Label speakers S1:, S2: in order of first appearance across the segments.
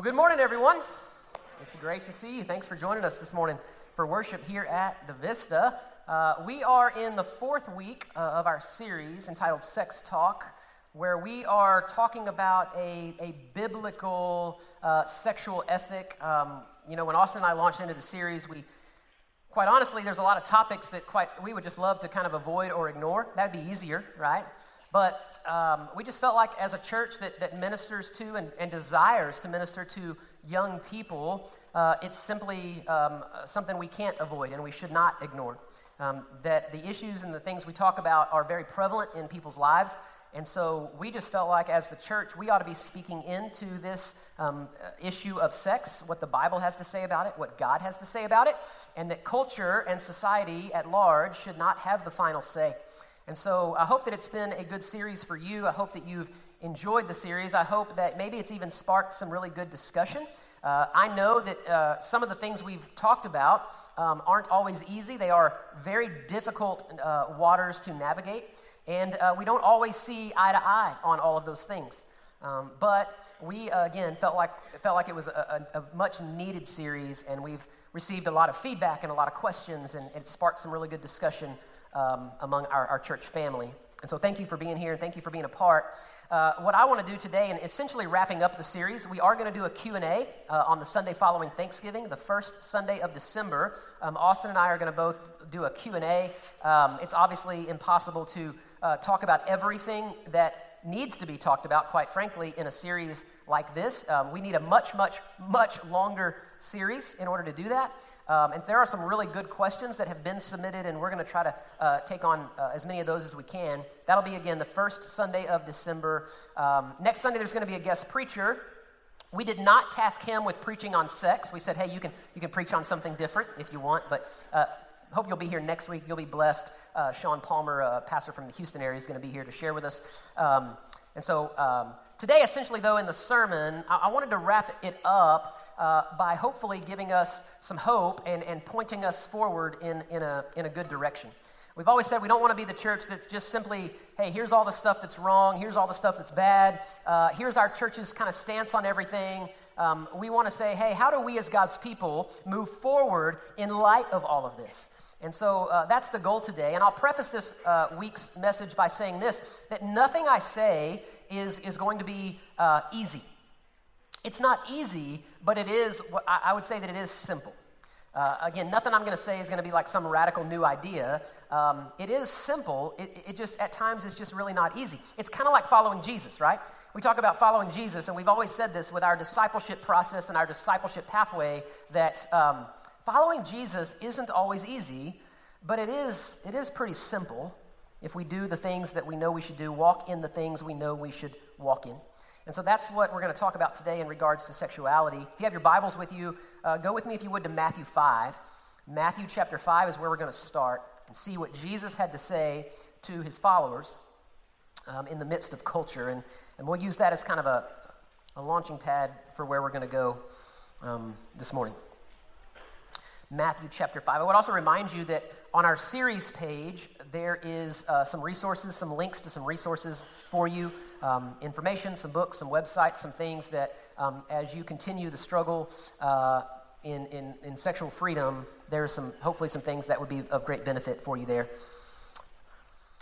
S1: Well, good morning, everyone. It's great to see you. Thanks for joining us this morning for worship here at the Vista. Uh, we are in the fourth week uh, of our series entitled Sex Talk, where we are talking about a, a biblical uh, sexual ethic. Um, you know, when Austin and I launched into the series, we quite honestly, there's a lot of topics that quite we would just love to kind of avoid or ignore. That'd be easier, right? But um, we just felt like as a church that, that ministers to and, and desires to minister to young people, uh, it's simply um, something we can't avoid and we should not ignore. Um, that the issues and the things we talk about are very prevalent in people's lives. And so we just felt like, as the church, we ought to be speaking into this um, issue of sex, what the Bible has to say about it, what God has to say about it, and that culture and society at large should not have the final say. And so I hope that it's been a good series for you. I hope that you've enjoyed the series. I hope that maybe it's even sparked some really good discussion. Uh, I know that uh, some of the things we've talked about um, aren't always easy, they are very difficult uh, waters to navigate. And uh, we don't always see eye to eye on all of those things. Um, but we, uh, again, felt like, felt like it was a, a, a, much needed series, and we've received a lot of feedback and a lot of questions, and it sparked some really good discussion um, among our, our church family. And so thank you for being here and thank you for being a part. Uh, what I want to do today, and essentially wrapping up the series, we are going to do a Q&A uh, on the Sunday following Thanksgiving, the first Sunday of December. Um, Austin and I are going to both do a Q&A. Um, it's obviously impossible to uh, talk about everything that needs to be talked about, quite frankly, in a series like this. Um, we need a much, much, much longer series in order to do that. Um, and there are some really good questions that have been submitted, and we're going to try to uh, take on uh, as many of those as we can. That'll be again the first Sunday of December. Um, next Sunday, there's going to be a guest preacher. We did not task him with preaching on sex. We said, hey, you can, you can preach on something different if you want, but uh, hope you'll be here next week. You'll be blessed. Uh, Sean Palmer, a pastor from the Houston area, is going to be here to share with us. Um, and so, um, Today, essentially, though, in the sermon, I, I wanted to wrap it up uh, by hopefully giving us some hope and, and pointing us forward in, in, a, in a good direction. We've always said we don't want to be the church that's just simply, hey, here's all the stuff that's wrong, here's all the stuff that's bad, uh, here's our church's kind of stance on everything. Um, we want to say, hey, how do we as God's people move forward in light of all of this? And so uh, that's the goal today. And I'll preface this uh, week's message by saying this that nothing I say is, is going to be uh, easy. It's not easy, but it is, I would say that it is simple. Uh, again, nothing I'm going to say is going to be like some radical new idea. Um, it is simple. It, it just, at times, is just really not easy. It's kind of like following Jesus, right? We talk about following Jesus, and we've always said this with our discipleship process and our discipleship pathway that um, following Jesus isn't always easy, but it is, it is pretty simple if we do the things that we know we should do, walk in the things we know we should walk in. And so that's what we're going to talk about today in regards to sexuality. If you have your Bibles with you, uh, go with me, if you would, to Matthew 5. Matthew chapter 5 is where we're going to start and see what Jesus had to say to his followers um, in the midst of culture. And, and we'll use that as kind of a, a launching pad for where we're going to go um, this morning. Matthew chapter 5. I would also remind you that on our series page, there is uh, some resources, some links to some resources for you, um, information, some books, some websites, some things that um, as you continue the struggle uh, in, in, in sexual freedom, there's some, hopefully, some things that would be of great benefit for you there.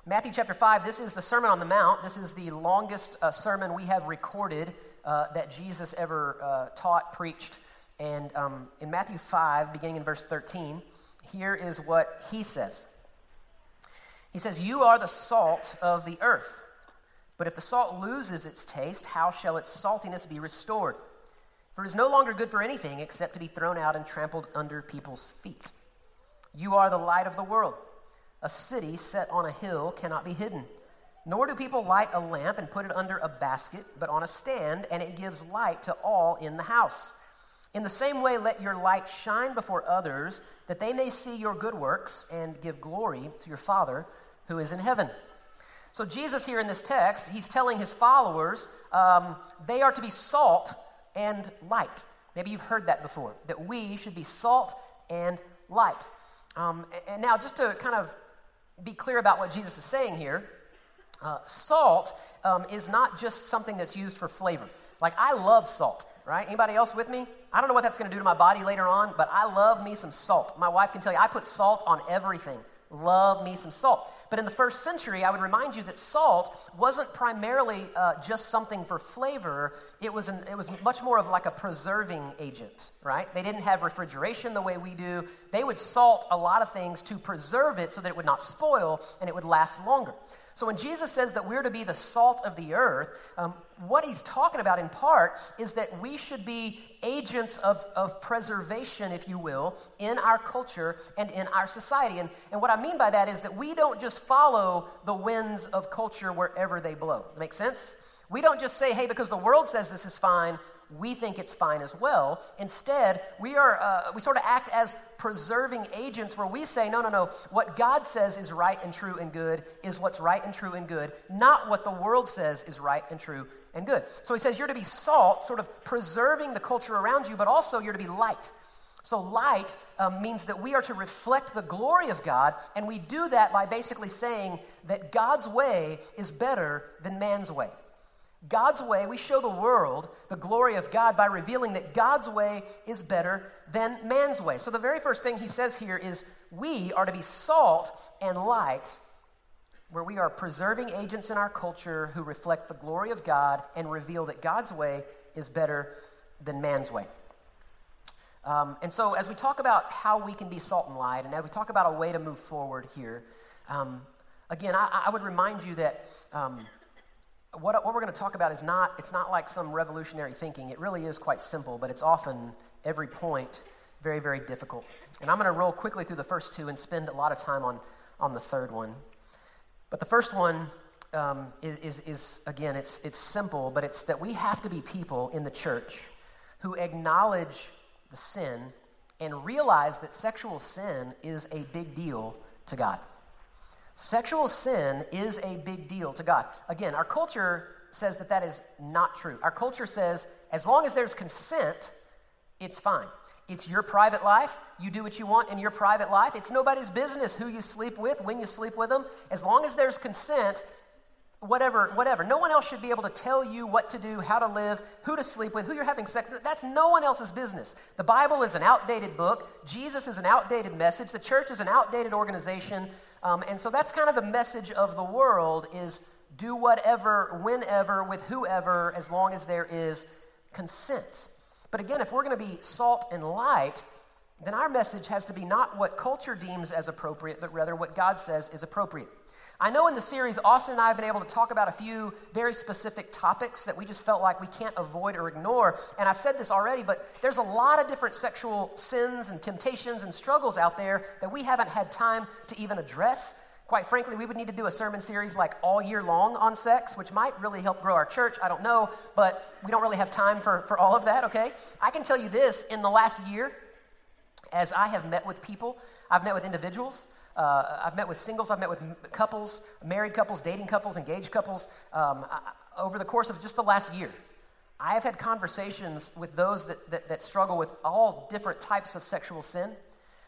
S1: Matthew chapter 5, this is the Sermon on the Mount. This is the longest uh, sermon we have recorded uh, that Jesus ever uh, taught, preached. And um, in Matthew 5, beginning in verse 13, here is what he says He says, You are the salt of the earth. But if the salt loses its taste, how shall its saltiness be restored? For it is no longer good for anything except to be thrown out and trampled under people's feet. You are the light of the world. A city set on a hill cannot be hidden. Nor do people light a lamp and put it under a basket, but on a stand, and it gives light to all in the house. In the same way, let your light shine before others, that they may see your good works and give glory to your Father who is in heaven. So, Jesus, here in this text, he's telling his followers um, they are to be salt and light. Maybe you've heard that before, that we should be salt and light. Um, and now, just to kind of be clear about what Jesus is saying here, uh, salt um, is not just something that's used for flavor. Like, I love salt, right? Anybody else with me? I don't know what that's going to do to my body later on, but I love me some salt. My wife can tell you, I put salt on everything. Love me some salt. But in the first century, I would remind you that salt wasn't primarily uh, just something for flavor. It was, an, it was much more of like a preserving agent, right? They didn't have refrigeration the way we do. They would salt a lot of things to preserve it so that it would not spoil and it would last longer. So when Jesus says that we're to be the salt of the earth, um, what he's talking about in part is that we should be agents of, of preservation, if you will, in our culture and in our society. And, and what I mean by that is that we don't just follow the winds of culture wherever they blow. Make sense? We don't just say, hey, because the world says this is fine, we think it's fine as well. Instead, we are uh, we sort of act as preserving agents where we say, no, no, no. What God says is right and true and good is what's right and true and good, not what the world says is right and true and good. So he says you're to be salt, sort of preserving the culture around you, but also you're to be light. So, light um, means that we are to reflect the glory of God, and we do that by basically saying that God's way is better than man's way. God's way, we show the world the glory of God by revealing that God's way is better than man's way. So, the very first thing he says here is we are to be salt and light, where we are preserving agents in our culture who reflect the glory of God and reveal that God's way is better than man's way. Um, and so, as we talk about how we can be salt and light, and as we talk about a way to move forward here, um, again, I, I, would remind you that. Um, what, what we're going to talk about is not, it's not like some revolutionary thinking. It really is quite simple, but it's often, every point, very, very difficult. And I'm going to roll quickly through the first two and spend a lot of time on, on the third one. But the first one um, is, is, is, again, it's, it's simple, but it's that we have to be people in the church who acknowledge the sin and realize that sexual sin is a big deal to God. Sexual sin is a big deal to God. Again, our culture says that that is not true. Our culture says as long as there's consent, it's fine. It's your private life. You do what you want in your private life. It's nobody's business who you sleep with, when you sleep with them. As long as there's consent, whatever, whatever. No one else should be able to tell you what to do, how to live, who to sleep with, who you're having sex with. That's no one else's business. The Bible is an outdated book. Jesus is an outdated message. The church is an outdated organization. Um, and so that's kind of the message of the world is do whatever, whenever, with whoever, as long as there is consent. But again, if we're going to be salt and light, then our message has to be not what culture deems as appropriate, but rather what God says is appropriate. I know in the series, Austin and I have been able to talk about a few very specific topics that we just felt like we can't avoid or ignore. And I've said this already, but there's a lot of different sexual sins and temptations and struggles out there that we haven't had time to even address. Quite frankly, we would need to do a sermon series like all year long on sex, which might really help grow our church. I don't know, but we don't really have time for, for all of that, okay? I can tell you this in the last year, as I have met with people, I've met with individuals, uh, I've met with singles, I've met with couples, married couples, dating couples, engaged couples um, I, over the course of just the last year. I have had conversations with those that, that, that, struggle with all different types of sexual sin,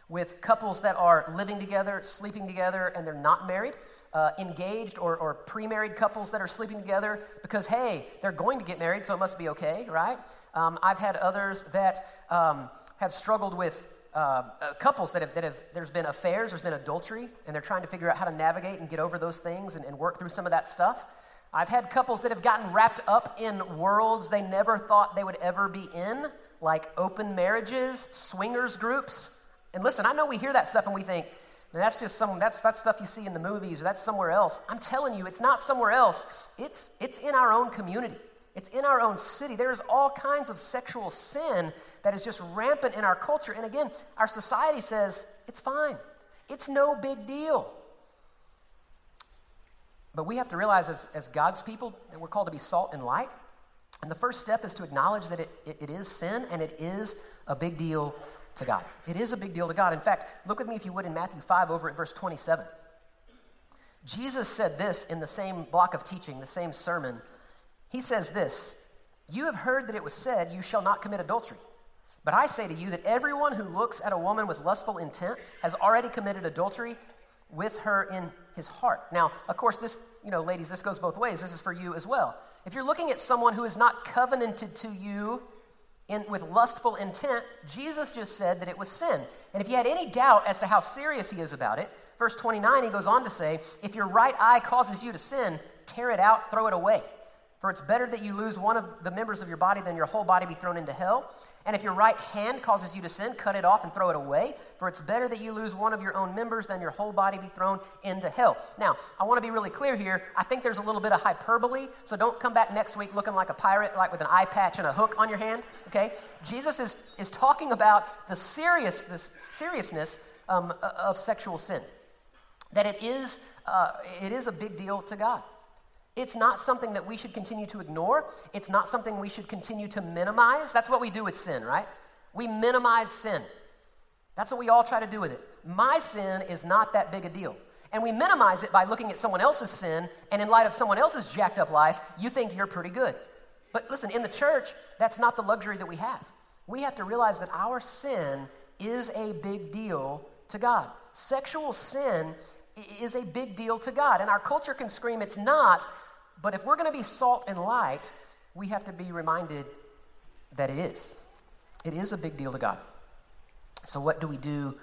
S1: with couples that are living together, sleeping together, and they're not married, uh, engaged or, or pre married couples that are sleeping together because, hey, they're going to get married, so it must be okay, right? Um, I've had others that um, have struggled with uh, uh, couples that have, that have, there's been affairs, there's been adultery, and they're trying to figure out how to navigate and get over those things and, and work through some of that stuff. I've had couples that have gotten wrapped up in worlds they never thought they would ever be in, like open marriages, swingers groups. And listen, I know we hear that stuff and we think, that's just some that's that's stuff you see in the movies, or that's somewhere else. I'm telling you, it's not somewhere else. It's it's in our own community. It's in our own city. There's all kinds of sexual sin that is just rampant in our culture. And again, our society says it's fine, it's no big deal. But we have to realize, as, as God's people, that we're called to be salt and light. And the first step is to acknowledge that it, it, it is sin and it is a big deal to God. It is a big deal to God. In fact, look with me, if you would, in Matthew 5 over at verse 27. Jesus said this in the same block of teaching, the same sermon he says this You have heard that it was said, You shall not commit adultery. But I say to you that everyone who looks at a woman with lustful intent has already committed adultery with her in his heart. Now, of course, this, you know, ladies, this goes both ways. This is for you as well. If you're looking at someone who is not covenanted to you in, with lustful intent, Jesus just said that it was sin. And if you had any doubt as to how serious he is about it, verse 29, he goes on to say, If your right eye causes you to sin, tear it out, throw it away. For it's better that you lose one of the members of your body than your whole body be thrown into hell. And if your right hand causes you to sin, cut it off and throw it away. For it's better that you lose one of your own members than your whole body be thrown into hell. Now, I want to be really clear here. I think there's a little bit of hyperbole, so don't come back next week looking like a pirate, like with an eye patch and a hook on your hand, okay? Jesus is, is talking about the serious, this seriousness um, of sexual sin. That it is, uh, it is a big deal to God. It's not something that we should continue to ignore. It's not something we should continue to minimize. That's what we do with sin, right? We minimize sin. That's what we all try to do with it. My sin is not that big a deal. And we minimize it by looking at someone else's sin, and in light of someone else's jacked up life, you think you're pretty good. But listen, in the church, that's not the luxury that we have. We have to realize that our sin is a big deal to God. Sexual sin is a big deal to God. And our culture can scream it's not, but if we're going to be salt and light, we have to be reminded that it is. It is a big deal to God. So, what do we do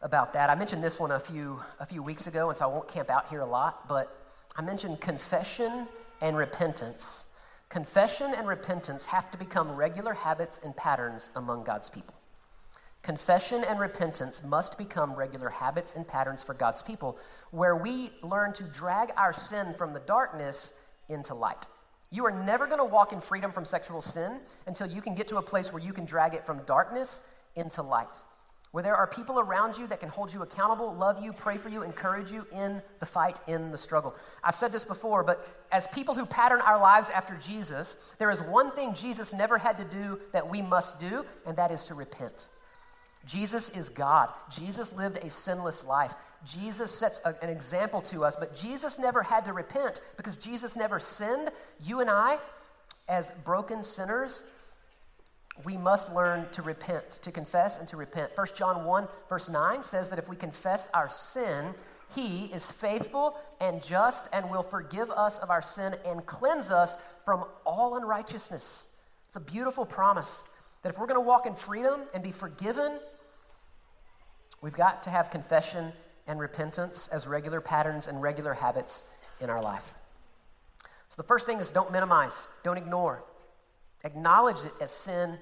S1: about that? I mentioned this one a few, a few weeks ago, and so I won't camp out here a lot, but I mentioned confession and repentance. Confession and repentance have to become regular habits and patterns among God's people. Confession and repentance must become regular habits and patterns for God's people, where we learn to drag our sin from the darkness into light. You are never going to walk in freedom from sexual sin until you can get to a place where you can drag it from darkness into light. Where there are people around you that can hold you accountable, love you, pray for you, encourage you in the fight, in the struggle. I've said this before, but as people who pattern our lives after Jesus, there is one thing Jesus never had to do that we must do, and that is to repent. Jesus is God. Jesus lived a sinless life. Jesus sets a, an example to us, but Jesus never had to repent because Jesus never sinned. You and I, as broken sinners, we must learn to repent, to confess and to repent. 1 John 1, verse 9 says that if we confess our sin, he is faithful and just and will forgive us of our sin and cleanse us from all unrighteousness. It's a beautiful promise. That if we're going to walk in freedom and be forgiven, we've got to have confession and repentance as regular patterns and regular habits in our life. So the first thing is don't minimize, don't ignore. Acknowledge it as sin,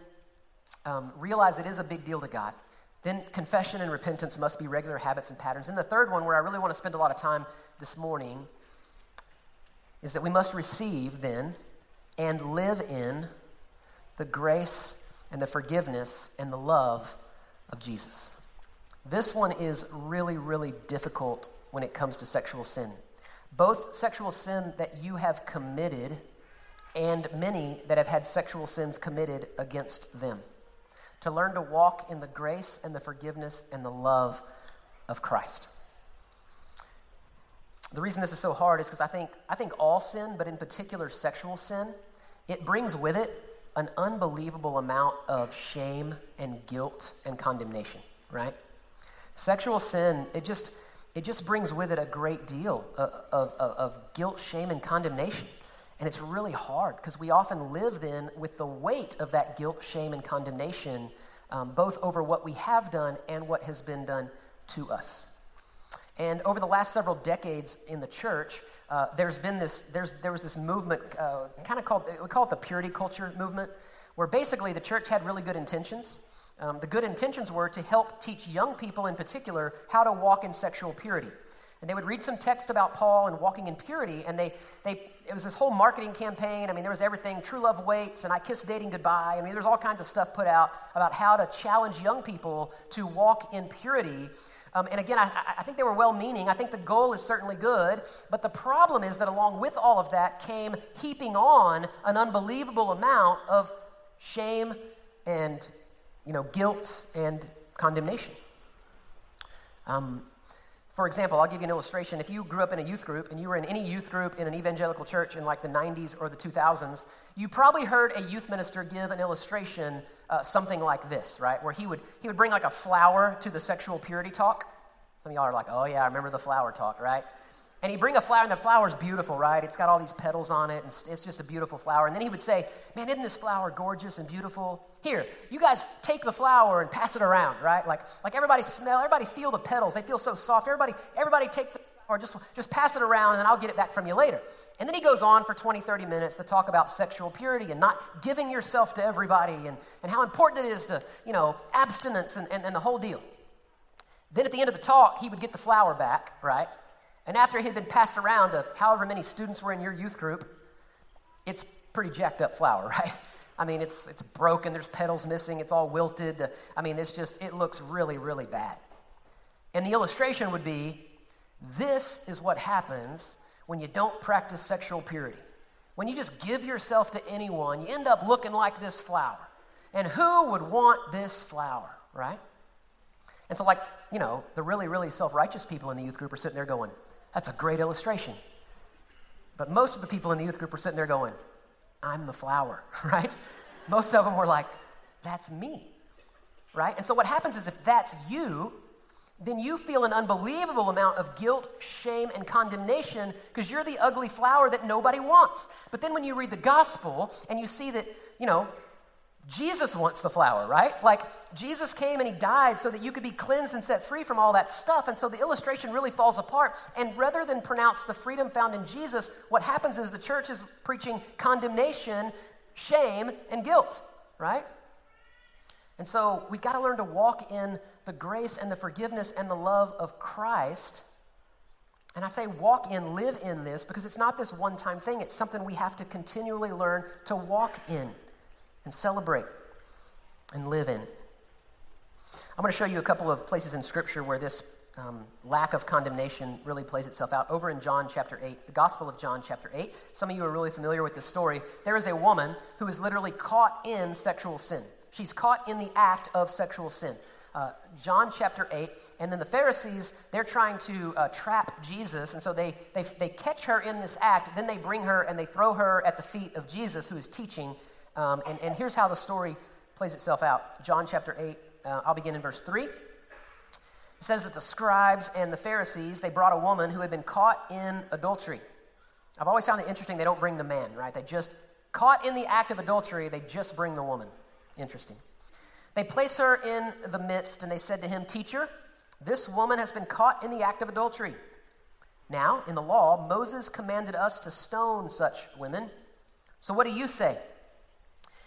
S1: um, realize it is a big deal to God. Then confession and repentance must be regular habits and patterns. And the third one, where I really want to spend a lot of time this morning, is that we must receive then and live in the grace and the forgiveness and the love of Jesus. This one is really, really difficult when it comes to sexual sin. Both sexual sin that you have committed and many that have had sexual sins committed against them. To learn to walk in the grace and the forgiveness and the love of Christ. The reason this is so hard is because I think, I think all sin, but in particular sexual sin, it brings with it an unbelievable amount of shame and guilt and condemnation, right? Sexual sin, it just, it just brings with it a great deal of, of, of guilt, shame, and condemnation. And it's really hard because we often live then with the weight of that guilt, shame, and condemnation, um, both over what we have done and what has been done to us. And over the last several decades in the church, uh, there's been this, there's, there was this movement, uh, kind of called, we call it the purity culture movement, where basically the church had really good intentions. Um, the good intentions were to help teach young people in particular how to walk in sexual purity. And they would read some text about Paul and walking in purity, and they, they, it was this whole marketing campaign. I mean, there was everything true love waits, and I kiss dating goodbye. I mean, there's all kinds of stuff put out about how to challenge young people to walk in purity. Um, and again, I, I think they were well meaning. I think the goal is certainly good. But the problem is that along with all of that came heaping on an unbelievable amount of shame and you know, guilt and condemnation. Um, for example, I'll give you an illustration. If you grew up in a youth group and you were in any youth group in an evangelical church in like the 90s or the 2000s, you probably heard a youth minister give an illustration, uh, something like this, right? Where he would, he would bring like a flower to the sexual purity talk. Some of y'all are like, oh yeah, I remember the flower talk, right? And he'd bring a flower, and the flower's beautiful, right? It's got all these petals on it, and it's just a beautiful flower. And then he would say, Man, isn't this flower gorgeous and beautiful? Here, you guys take the flower and pass it around, right? Like, like everybody smell, everybody feel the petals. They feel so soft. Everybody, everybody take the or just, just pass it around and I'll get it back from you later. And then he goes on for 20, 30 minutes to talk about sexual purity and not giving yourself to everybody and, and how important it is to, you know, abstinence and, and, and the whole deal. Then at the end of the talk, he would get the flower back, right? And after it had been passed around to however many students were in your youth group, it's pretty jacked up flower, right? I mean, it's, it's broken, there's petals missing, it's all wilted. I mean, it's just, it looks really, really bad. And the illustration would be this is what happens when you don't practice sexual purity. When you just give yourself to anyone, you end up looking like this flower. And who would want this flower, right? And so, like, you know, the really, really self righteous people in the youth group are sitting there going, that's a great illustration. But most of the people in the youth group were sitting there going, I'm the flower, right? Most of them were like, that's me, right? And so what happens is if that's you, then you feel an unbelievable amount of guilt, shame, and condemnation because you're the ugly flower that nobody wants. But then when you read the gospel and you see that, you know, Jesus wants the flower, right? Like, Jesus came and he died so that you could be cleansed and set free from all that stuff. And so the illustration really falls apart. And rather than pronounce the freedom found in Jesus, what happens is the church is preaching condemnation, shame, and guilt, right? And so we've got to learn to walk in the grace and the forgiveness and the love of Christ. And I say walk in, live in this, because it's not this one time thing. It's something we have to continually learn to walk in and celebrate and live in. I'm going to show you a couple of places in Scripture where this um, lack of condemnation really plays itself out. Over in John chapter 8, the Gospel of John chapter 8, some of you are really familiar with this story. There is a woman who is literally caught in sexual sin. She's caught in the act of sexual sin. Uh, John chapter 8, and then the Pharisees, they're trying to uh, trap Jesus, and so they, they, they catch her in this act, then they bring her and they throw her at the feet of Jesus, who is teaching um, and, and here's how the story plays itself out John chapter 8, uh, I'll begin in verse 3. It says that the scribes and the Pharisees, they brought a woman who had been caught in adultery. I've always found it interesting they don't bring the man, right? They just, caught in the act of adultery, they just bring the woman. Interesting. They place her in the midst and they said to him, Teacher, this woman has been caught in the act of adultery. Now, in the law, Moses commanded us to stone such women. So what do you say?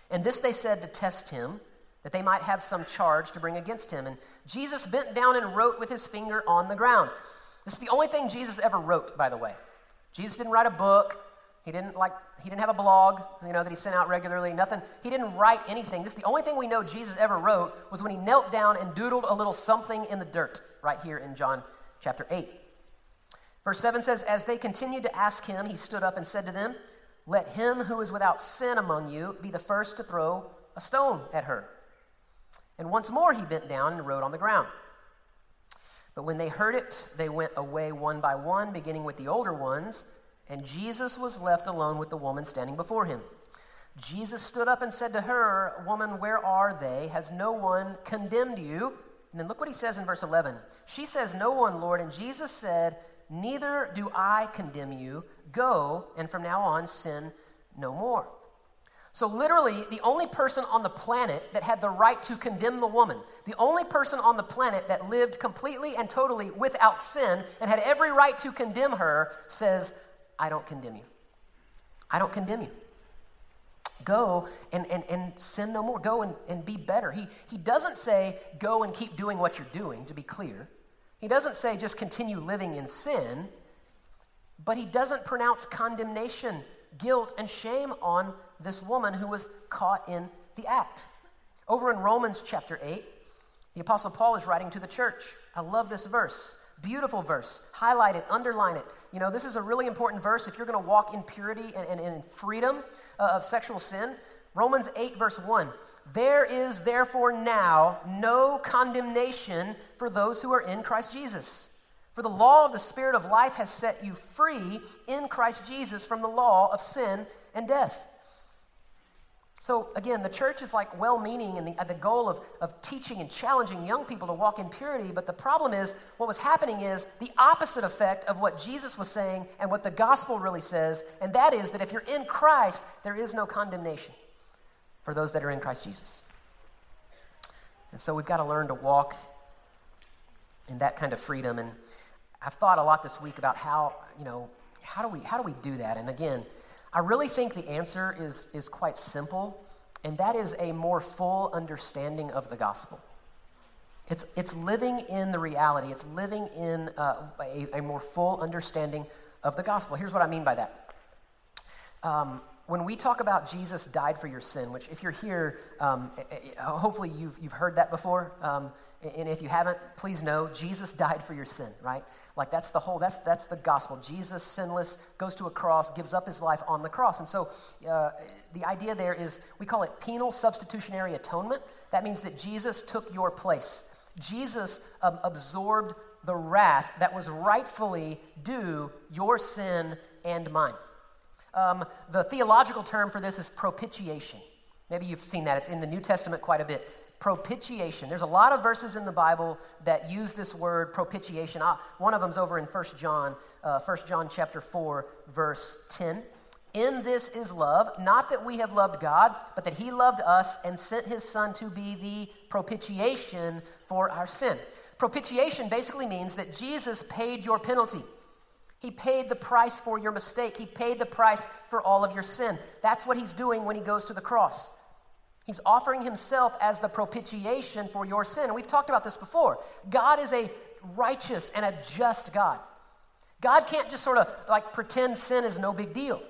S1: And this they said to test him, that they might have some charge to bring against him. And Jesus bent down and wrote with his finger on the ground. This is the only thing Jesus ever wrote, by the way. Jesus didn't write a book. He didn't like he didn't have a blog, you know, that he sent out regularly. Nothing. He didn't write anything. This is the only thing we know Jesus ever wrote was when he knelt down and doodled a little something in the dirt, right here in John chapter 8. Verse 7 says, As they continued to ask him, he stood up and said to them, let him who is without sin among you be the first to throw a stone at her. And once more he bent down and wrote on the ground. But when they heard it, they went away one by one, beginning with the older ones, and Jesus was left alone with the woman standing before him. Jesus stood up and said to her, Woman, where are they? Has no one condemned you? And then look what he says in verse 11. She says, No one, Lord. And Jesus said, Neither do I condemn you. Go, and from now on, sin no more. So, literally, the only person on the planet that had the right to condemn the woman, the only person on the planet that lived completely and totally without sin and had every right to condemn her, says, I don't condemn you. I don't condemn you. Go and, and, and sin no more. Go and, and be better. He, he doesn't say, go and keep doing what you're doing, to be clear. He doesn't say, just continue living in sin. But he doesn't pronounce condemnation, guilt, and shame on this woman who was caught in the act. Over in Romans chapter 8, the Apostle Paul is writing to the church. I love this verse. Beautiful verse. Highlight it, underline it. You know, this is a really important verse if you're going to walk in purity and, and, and in freedom uh, of sexual sin. Romans 8, verse 1. There is therefore now no condemnation for those who are in Christ Jesus. For the law of the Spirit of life has set you free in Christ Jesus from the law of sin and death. So, again, the church is like well meaning and the, uh, the goal of, of teaching and challenging young people to walk in purity. But the problem is, what was happening is the opposite effect of what Jesus was saying and what the gospel really says. And that is that if you're in Christ, there is no condemnation for those that are in Christ Jesus. And so we've got to learn to walk in that kind of freedom. And I've thought a lot this week about how, you know, how do we, how do, we do that? And again, I really think the answer is, is quite simple, and that is a more full understanding of the gospel. It's, it's living in the reality, it's living in uh, a, a, more full understanding of the gospel. Here's what I mean by that. Um, when we talk about Jesus died for your sin, which if you're here, um, eh, eh, hopefully you've, you've heard that before. Um, and if you haven't, please know Jesus died for your sin, right? Like that's the whole, that's, that's the gospel. Jesus, sinless, goes to a cross, gives up his life on the cross. And so uh, the idea there is we call it penal substitutionary atonement. That means that Jesus took your place. Jesus um, absorbed the wrath that was rightfully due your sin and mine. Um, the theological term for this is propitiation. Maybe you've seen that. It's in the New Testament quite a bit propitiation. There's a lot of verses in the Bible that use this word propitiation. Ah, one of them's over in 1 John, uh, 1 John chapter 4, verse 10. In this is love, not that we have loved God, but that He loved us and sent His Son to be the propitiation for our sin. Propitiation basically means that Jesus paid your penalty. He paid the price for your mistake. He paid the price for all of your sin. That's what He's doing when He goes to the cross. He's offering himself as the propitiation for your sin. And we've talked about this before. God is a righteous and a just God. God can't just sort of like pretend sin is no big deal.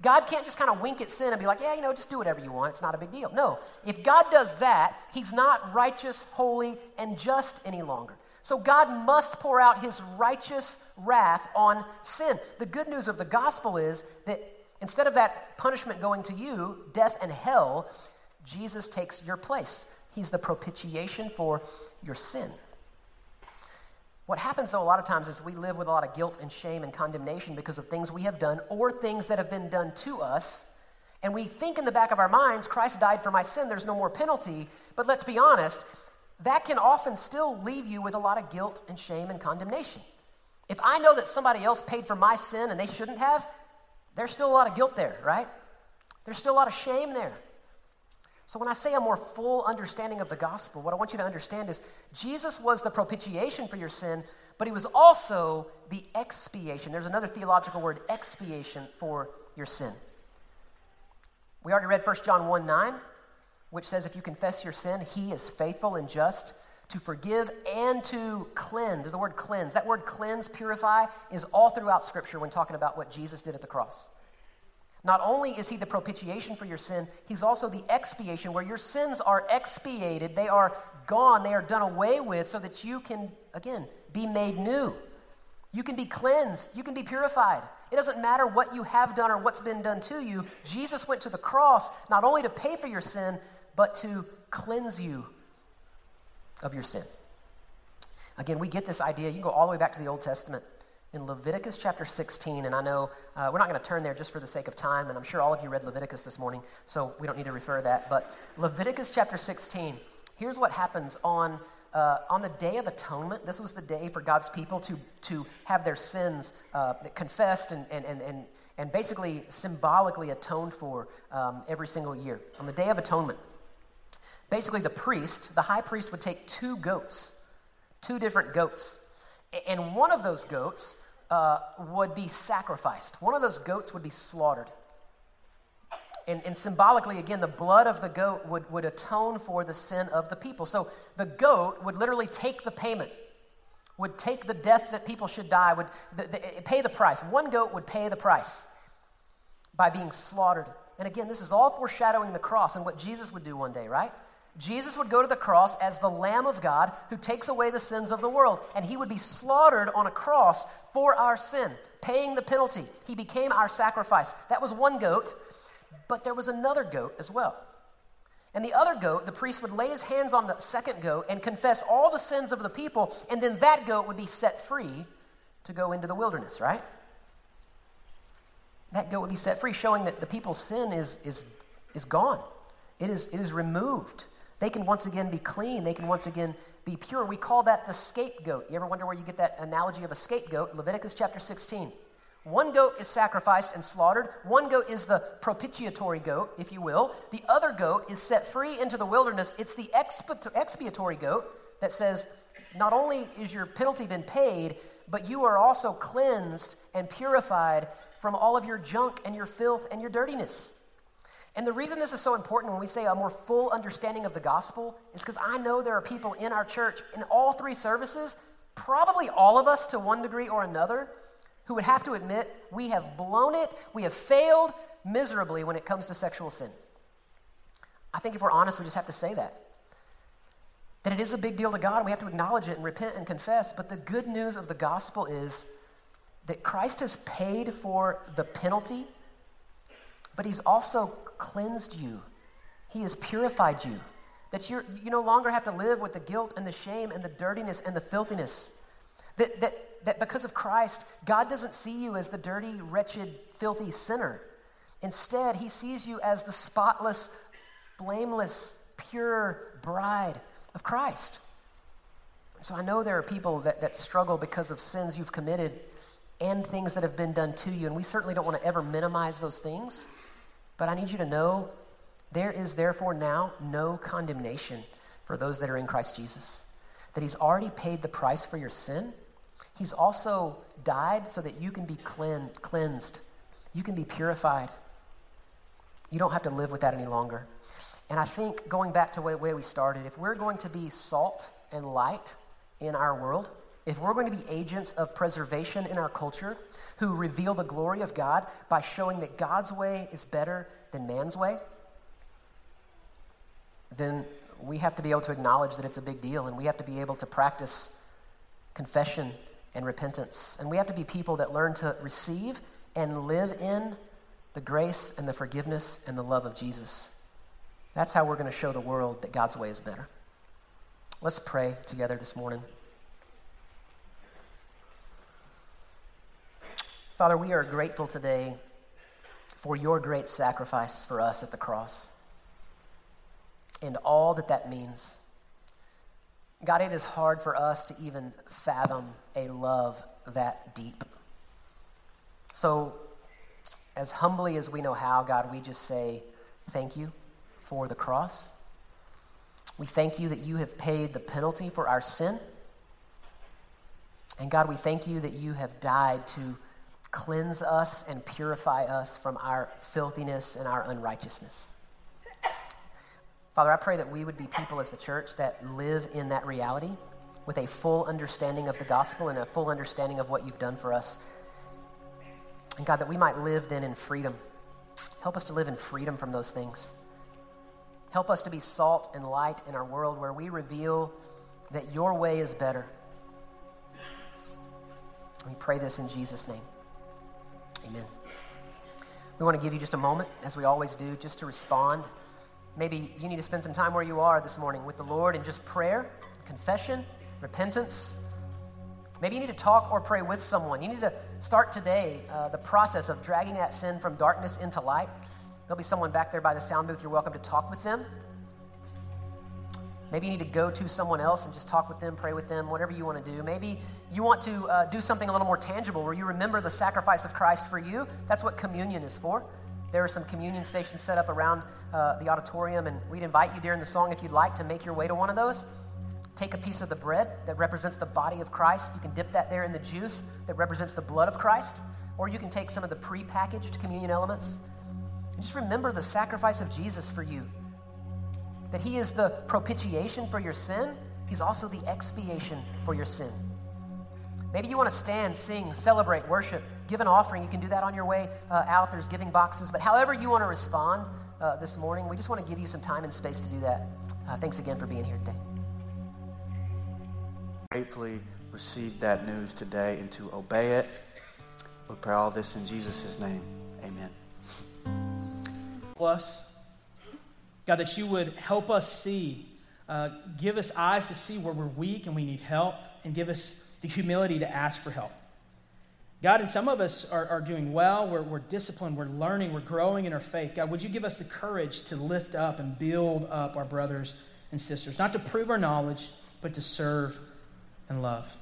S1: God can't just kind of wink at sin and be like, yeah, you know, just do whatever you want. It's not a big deal. No. If God does that, he's not righteous, holy, and just any longer. So God must pour out his righteous wrath on sin. The good news of the gospel is that instead of that punishment going to you, death and hell, Jesus takes your place. He's the propitiation for your sin. What happens, though, a lot of times is we live with a lot of guilt and shame and condemnation because of things we have done or things that have been done to us. And we think in the back of our minds, Christ died for my sin, there's no more penalty. But let's be honest, that can often still leave you with a lot of guilt and shame and condemnation. If I know that somebody else paid for my sin and they shouldn't have, there's still a lot of guilt there, right? There's still a lot of shame there. So, when I say a more full understanding of the gospel, what I want you to understand is Jesus was the propitiation for your sin, but he was also the expiation. There's another theological word, expiation, for your sin. We already read 1 John 1 9, which says, If you confess your sin, he is faithful and just to forgive and to cleanse. The word cleanse, that word cleanse, purify, is all throughout Scripture when talking about what Jesus did at the cross. Not only is he the propitiation for your sin, he's also the expiation, where your sins are expiated, they are gone, they are done away with, so that you can, again, be made new. You can be cleansed, you can be purified. It doesn't matter what you have done or what's been done to you. Jesus went to the cross not only to pay for your sin, but to cleanse you of your sin. Again, we get this idea. You can go all the way back to the Old Testament in Leviticus chapter 16, and I know uh, we're not going to turn there just for the sake of time, and I'm sure all of you read Leviticus this morning, so we don't need to refer to that. But Leviticus chapter 16, here's what happens on, uh, on the Day of Atonement. This was the day for God's people to, to have their sins uh, confessed and, and, and, and, and basically symbolically atoned for um, every single year. On the Day of Atonement, basically the priest, the high priest, would take two goats, two different goats and one of those goats uh, would be sacrificed. One of those goats would be slaughtered. And, and, symbolically, again, the blood of the goat would, would atone for the sin of the people. So the goat would literally take the payment, would take the death that people should die, would the, the, pay the price. One goat would pay the price by being slaughtered. And again, this is all foreshadowing the cross and what Jesus would do one day, right? Jesus would go to the cross as the Lamb of God who takes away the sins of the world, and he would be slaughtered on a cross for our sin, paying the penalty. He became our sacrifice. That was one goat, but there was another goat as well. And the other goat, the priest would lay his hands on the second goat and confess all the sins of the people, and then that goat would be set free to go into the wilderness, right? That goat would be set free, showing that the people's sin is, is, is gone. it is, it is removed. They can once again be clean. They can once again be pure. We call that the scapegoat. You ever wonder where you get that analogy of a scapegoat? Leviticus chapter 16. One goat is sacrificed and slaughtered. One goat is the propitiatory goat, if you will. The other goat is set free into the wilderness. It's the expiatory goat that says, not only is your penalty been paid, but you are also cleansed and purified from all of your junk and your filth and your dirtiness. And the reason this is so important when we say a more full understanding of the gospel is because I know there are people in our church in all three services, probably all of us to one degree or another, who would have to admit we have blown it, we have failed miserably when it comes to sexual sin. I think if we're honest, we just have to say that. That it is a big deal to God, and we have to acknowledge it and repent and confess. But the good news of the gospel is that Christ has paid for the penalty, but he's also cleansed you, he has purified you. That you you no longer have to live with the guilt and the shame and the dirtiness and the filthiness. That, that, that because of Christ, God doesn't see you as the dirty, wretched, filthy sinner. Instead, he sees you as the spotless, blameless, pure bride of Christ. So I know there are people that, that struggle because of sins you've committed and things that have been done to you, and we certainly don't want to ever minimize those things. But I need you to know there is therefore now no condemnation for those that are in Christ Jesus. That He's already paid the price for your sin. He's also died so that you can be cleansed, you can be purified. You don't have to live with that any longer. And I think going back to the way we started, if we're going to be salt and light in our world, if we're going to be agents of preservation in our culture who reveal the glory of God by showing that God's way is better than man's way, then we have to be able to acknowledge that it's a big deal and we have to be able to practice confession and repentance. And we have to be people that learn to receive and live in the grace and the forgiveness and the love of Jesus. That's how we're going to show the world that God's way is better. Let's pray together this morning. Father, we are grateful today for your great sacrifice for us at the cross and all that that means. God, it is hard for us to even fathom a love that deep. So, as humbly as we know how, God, we just say thank you for the cross. We thank you that you have paid the penalty for our sin. And God, we thank you that you have died to cleanse us and purify us from our filthiness and our unrighteousness. Father, I pray that we would be people as the church that live in that reality with a full understanding of the gospel and a full understanding of what you've done for us. And God, that we might live then in freedom. Help us to live in freedom from those things. Help us to be salt and light in our world where we reveal that your way is better. We pray this in Jesus' name. Amen. We want to give you just a moment, as we always do, just to respond. Maybe you need to spend some time where you are this morning with the Lord in just prayer, confession, repentance. Maybe you need to talk or pray with someone. You need to start today uh, the process of dragging that sin from darkness into light. There'll be someone back there by the sound booth. You're welcome to talk with them. Maybe you need to go to someone else and just talk with them, pray with them, whatever you want to do. Maybe you want to uh, do something a little more tangible where you remember the sacrifice of Christ for you. That's what communion is for. There are some communion stations set up around uh, the auditorium, and we'd invite you during the song, if you'd like, to make your way to one of those. Take a piece of the bread that represents the body of Christ. You can dip that there in the juice that represents the blood of Christ, or you can take some of the pre-packaged communion elements. And just remember the sacrifice of Jesus for you. That he is the propitiation for your sin, he's also the expiation for your sin. Maybe you want to stand, sing, celebrate, worship, give an offering. You can do that on your way uh, out. There's giving boxes. But however you want to respond uh, this morning, we just want to give you some time and space to do that. Uh, thanks again for being here today.
S2: Gratefully receive that news today and to obey it. We pray all this in Jesus' name. Amen.
S3: Us, God, that you would help us see, uh, give us eyes to see where we're weak and we need help, and give us the humility to ask for help. God, and some of us are, are doing well. We're, we're disciplined. We're learning. We're growing in our faith. God, would you give us the courage to lift up and build up our brothers and sisters, not to prove our knowledge, but to serve and love.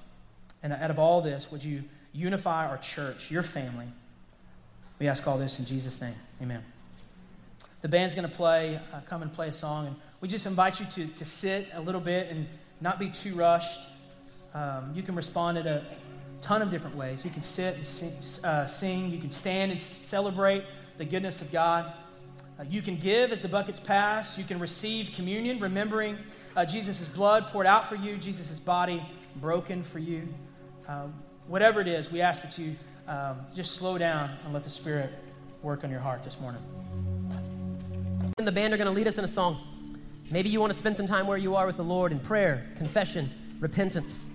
S3: And out of all this, would you unify our church, your family? We ask all this in Jesus' name. Amen. The band's going to play, uh, come and play a song. And we just invite you to, to sit a little bit and not be too rushed. Um, you can respond in a ton of different ways. You can sit and sing, uh, sing. you can stand and celebrate the goodness of God. Uh, you can give as the buckets pass. You can receive communion, remembering uh, Jesus' blood poured out for you, Jesus' body broken for you. Um, whatever it is, we ask that you um, just slow down and let the Spirit work on your heart this morning.
S1: And the band are going to lead us in a song. Maybe you want to spend some time where you are with the Lord in prayer, confession, repentance.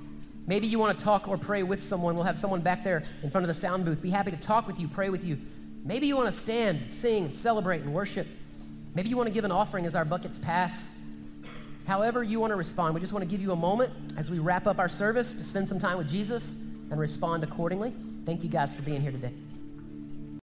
S1: Maybe you want to talk or pray with someone. We'll have someone back there in front of the sound booth. Be happy to talk with you, pray with you. Maybe you want to stand, sing, celebrate, and worship. Maybe you want to give an offering as our buckets pass. However, you want to respond, we just want to give you a moment as we wrap up our service to spend some time with Jesus and respond accordingly. Thank you guys for being here today.